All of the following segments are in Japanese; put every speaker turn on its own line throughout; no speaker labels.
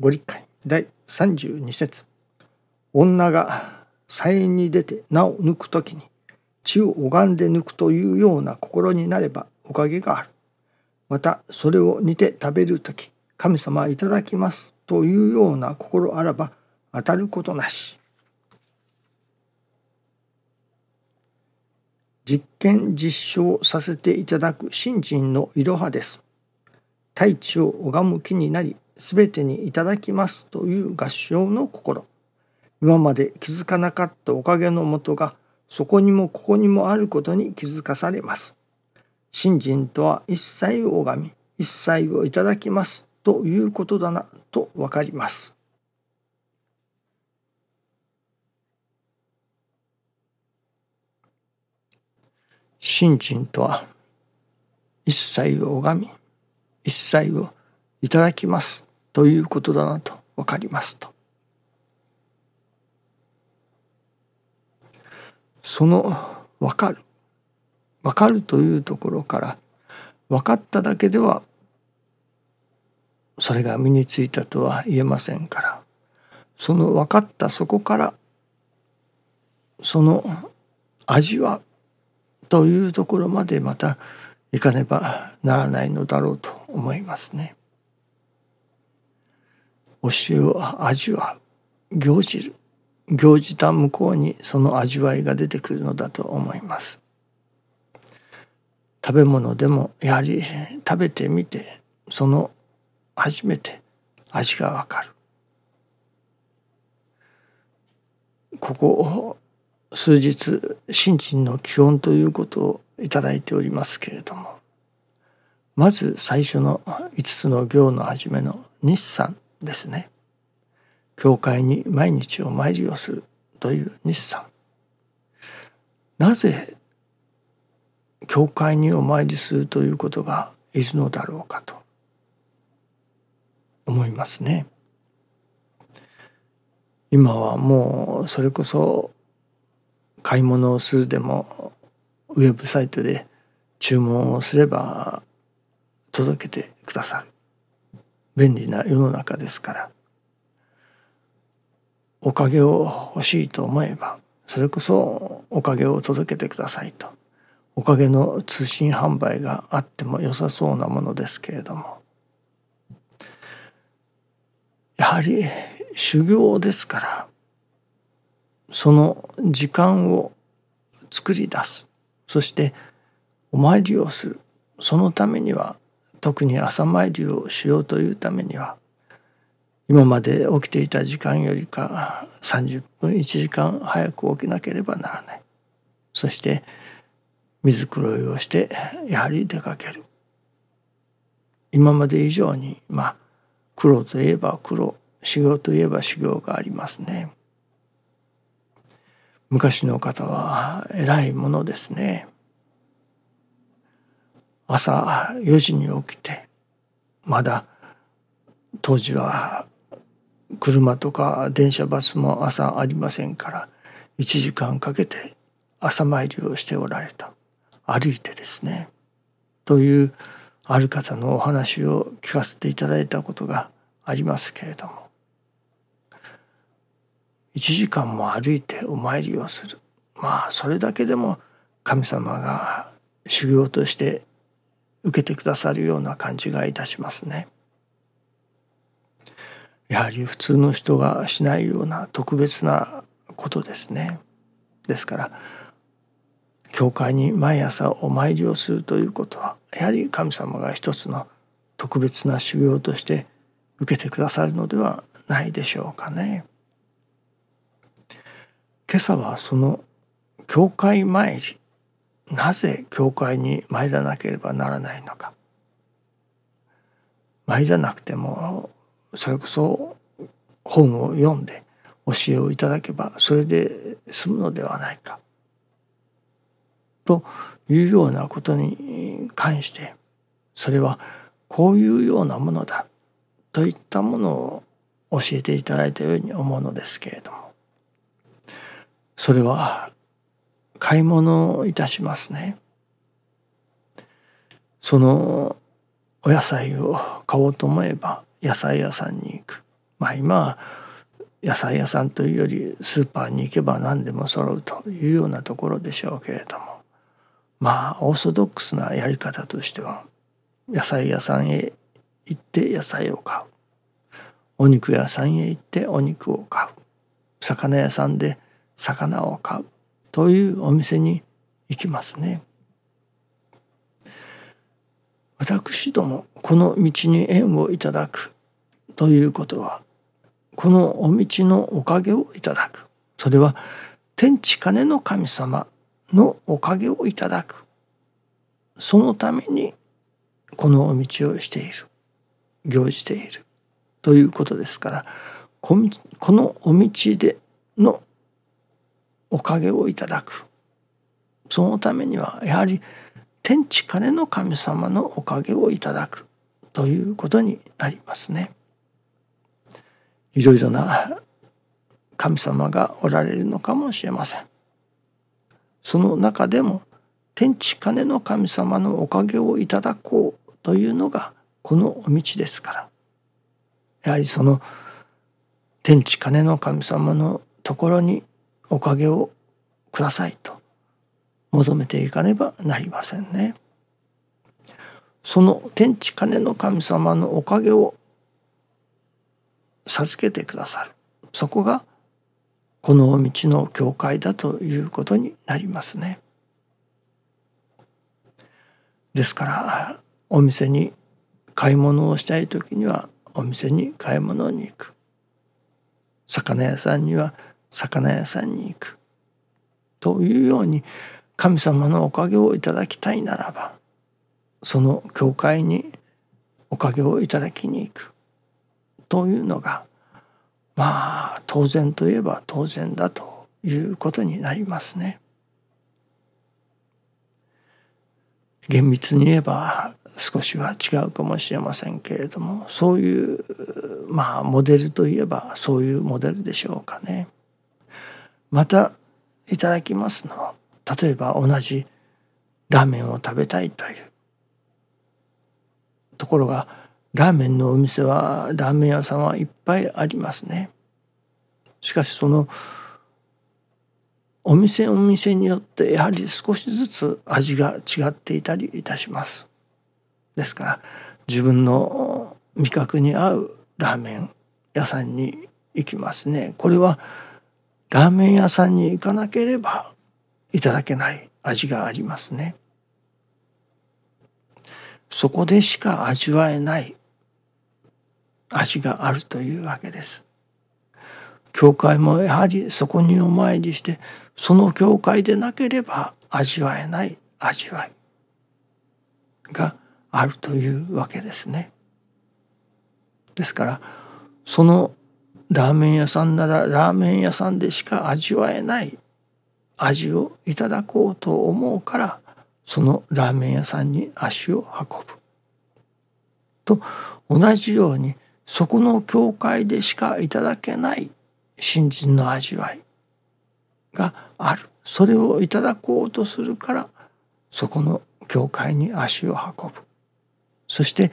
ご理解第32節女が祭に出て名を抜くときに血を拝んで抜くというような心になればおかげがある。またそれを煮て食べるとき神様いただきますというような心あらば当たることなし。実験実証させていただく信心のいろはです。太地を拝む気になり、すべてにいただきますという合唱の心。今まで気づかなかったおかげのもとが、そこにもここにもあることに気づかされます。信心とは一切を拝み、一切をいただきますということだなとわかります。信心とは一切を拝み一切をいただきますということだなと分かりますと。その分かる。分かるというところから分かっただけではそれが身についたとは言えませんから。その分かったそこからその味はというところまでまたいかねばならないのだろうと思いますね。教えを味わう行じる行じた向こうにその味わいが出てくるのだと思います。食べ物でもやはり食べてみてその初めて味がわかる。ここ数日新陳の基本ということをいただいておりますけれどもまず最初の5つの行の初めの日産ですね。教会に毎日お参りをするという日産。なぜ教会にお参りするということがいるのだろうかと思いますね。今はもうそれこそ買い物をするでもウェブサイトで注文をすれば届けてくださる。便利な世の中ですからおかげを欲しいと思えばそれこそおかげを届けてくださいとおかげの通信販売があっても良さそうなものですけれどもやはり修行ですからその時間を作り出すそしてお参りをするそのためには特に朝参りをしようというためには今まで起きていた時間よりか30分1時間早く起きなければならないそして水黒いをしてやはり出かける今まで以上にまあ黒といえば黒修行といえば修行がありますね。昔の方は偉いものですね。朝4時に起きてまだ当時は車とか電車バスも朝ありませんから1時間かけて朝参りをしておられた。歩いてですねというある方のお話を聞かせていただいたことがありますけれども1時間も歩いてお参りをする。まあそれだけでも神様が修行として受けてくださるような感じがいたしますね。やはり普通の人がしないような特別なことですね。ですから教会に毎朝お参りをするということはやはり神様が一つの特別な修行として受けてくださるのではないでしょうかね。今朝はその教会参りなぜ教会に参らなければならないのか。参らなくてもそれこそ本を読んで教えをいただけばそれで済むのではないか。というようなことに関してそれはこういうようなものだといったものを教えていただいたように思うのですけれども。それは買い物いたしますね。そのお野菜を買おうと思えば野菜屋さんに行く。まあ今野菜屋さんというよりスーパーに行けば何でも揃うというようなところでしょうけれどもまあオーソドックスなやり方としては野菜屋さんへ行って野菜を買うお肉屋さんへ行ってお肉を買う魚屋さんで魚を買うというお店に行きますね。私どもこの道に縁をいただくということはこのお道のおかげをいただく。それは天地金の神様のおかげをいただく。そのためにこのお道をしている。行じている。ということですからこのお道でのおかげをいただくそのためにはやはり天地金の神様のおかげをいただくということになりますね。いろいろな神様がおられるのかもしれません。その中でも天地金の神様のおかげをいただこうというのがこのお道ですからやはりその天地金の神様のところにおかげをくださいと求めていかねばなりませんね。その天地金の神様のおかげを授けてくださるそこがこの道の教会だということになりますね。ですからお店に買い物をしたい時にはお店に買い物に行く魚屋さんには魚屋さんに行くというように神様のおかげをいただきたいならばその教会におかげをいただきに行くというのがまあ当然といえば当然だということになりますね。厳密に言えば少しは違うかもしれませんけれどもそういうまあモデルといえばそういうモデルでしょうかね。またいただきますの例えば同じラーメンを食べたいというところがラーメンのお店はラーメン屋さんはいっぱいありますね。しかしそのお店お店によってやはり少しずつ味が違っていたりいたします。ですから自分の味覚に合うラーメン屋さんに行きますね。これはラーメン屋さんに行かなければいただけない味がありますね。そこでしか味わえない味があるというわけです。教会もやはりそこにお参りしてその教会でなければ味わえない味わいがあるというわけですね。ですからそのラーメン屋さんならラーメン屋さんでしか味わえない味をいただこうと思うからそのラーメン屋さんに足を運ぶ。と同じようにそこの教会でしかいただけない新人の味わいがあるそれをいただこうとするからそこの教会に足を運ぶそして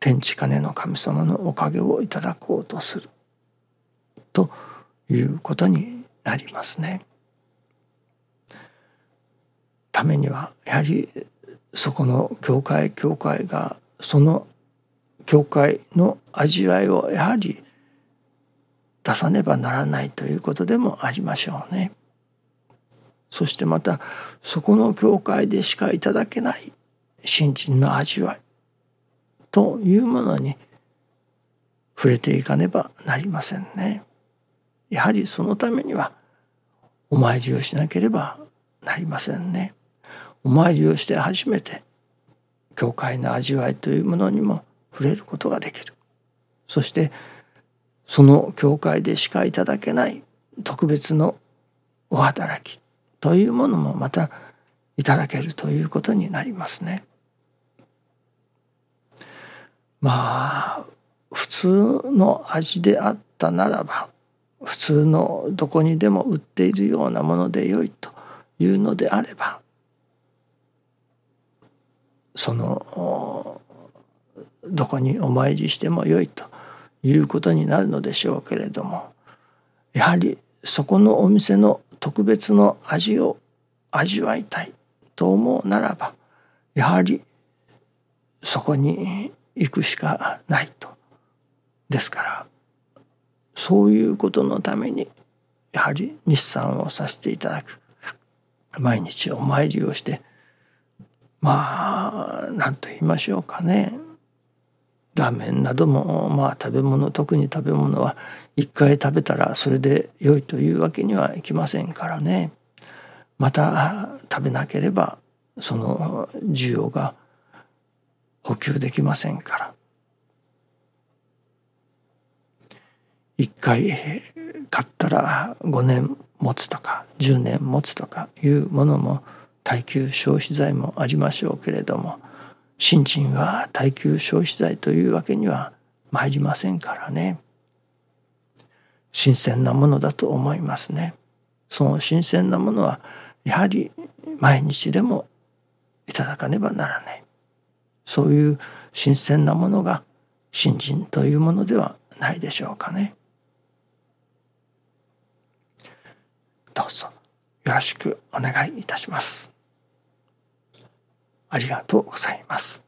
天地金の神様のおかげをいただこうとするということになりますね。ためにはやはりそこの教会教会がその教会の味わいをやはり出さねばならないということでもありましょうね。そしてまたそこの教会でしかいただけない新人の味わいというものに触れていかねばなりませんね。やはりそのためにはお参りをしなければなりませんね。お参りをして初めて教会の味わいというものにも触れることができる。そしてその教会でしかいただけない特別のお働きというものもまたいただけるということになりますね。まあ普通の味であったならば普通のどこにでも売っているようなものでよいというのであればそのどこにお参りしてもよいということになるのでしょうけれどもやはりそこのお店の特別の味を味わいたいと思うならばやはりそこに行くしかないと。ですからそういうことのためにやはり日産をさせていただく。毎日お参りをしてまあ何と言いましょうかね。ラーメンなどもまあ食べ物特に食べ物は一回食べたらそれで良いというわけにはいきませんからね。また食べなければその需要が補給できませんから。一回買ったら5年持つとか10年持つとかいうものも耐久消費財もありましょうけれども新人は耐久消費財というわけには参りませんからね。新鮮なものだと思いますね。その新鮮なものはやはり毎日でもいただかねばならない。そういう新鮮なものが新人というものではないでしょうかねどうぞよろしくお願いいたします。ありがとうございます。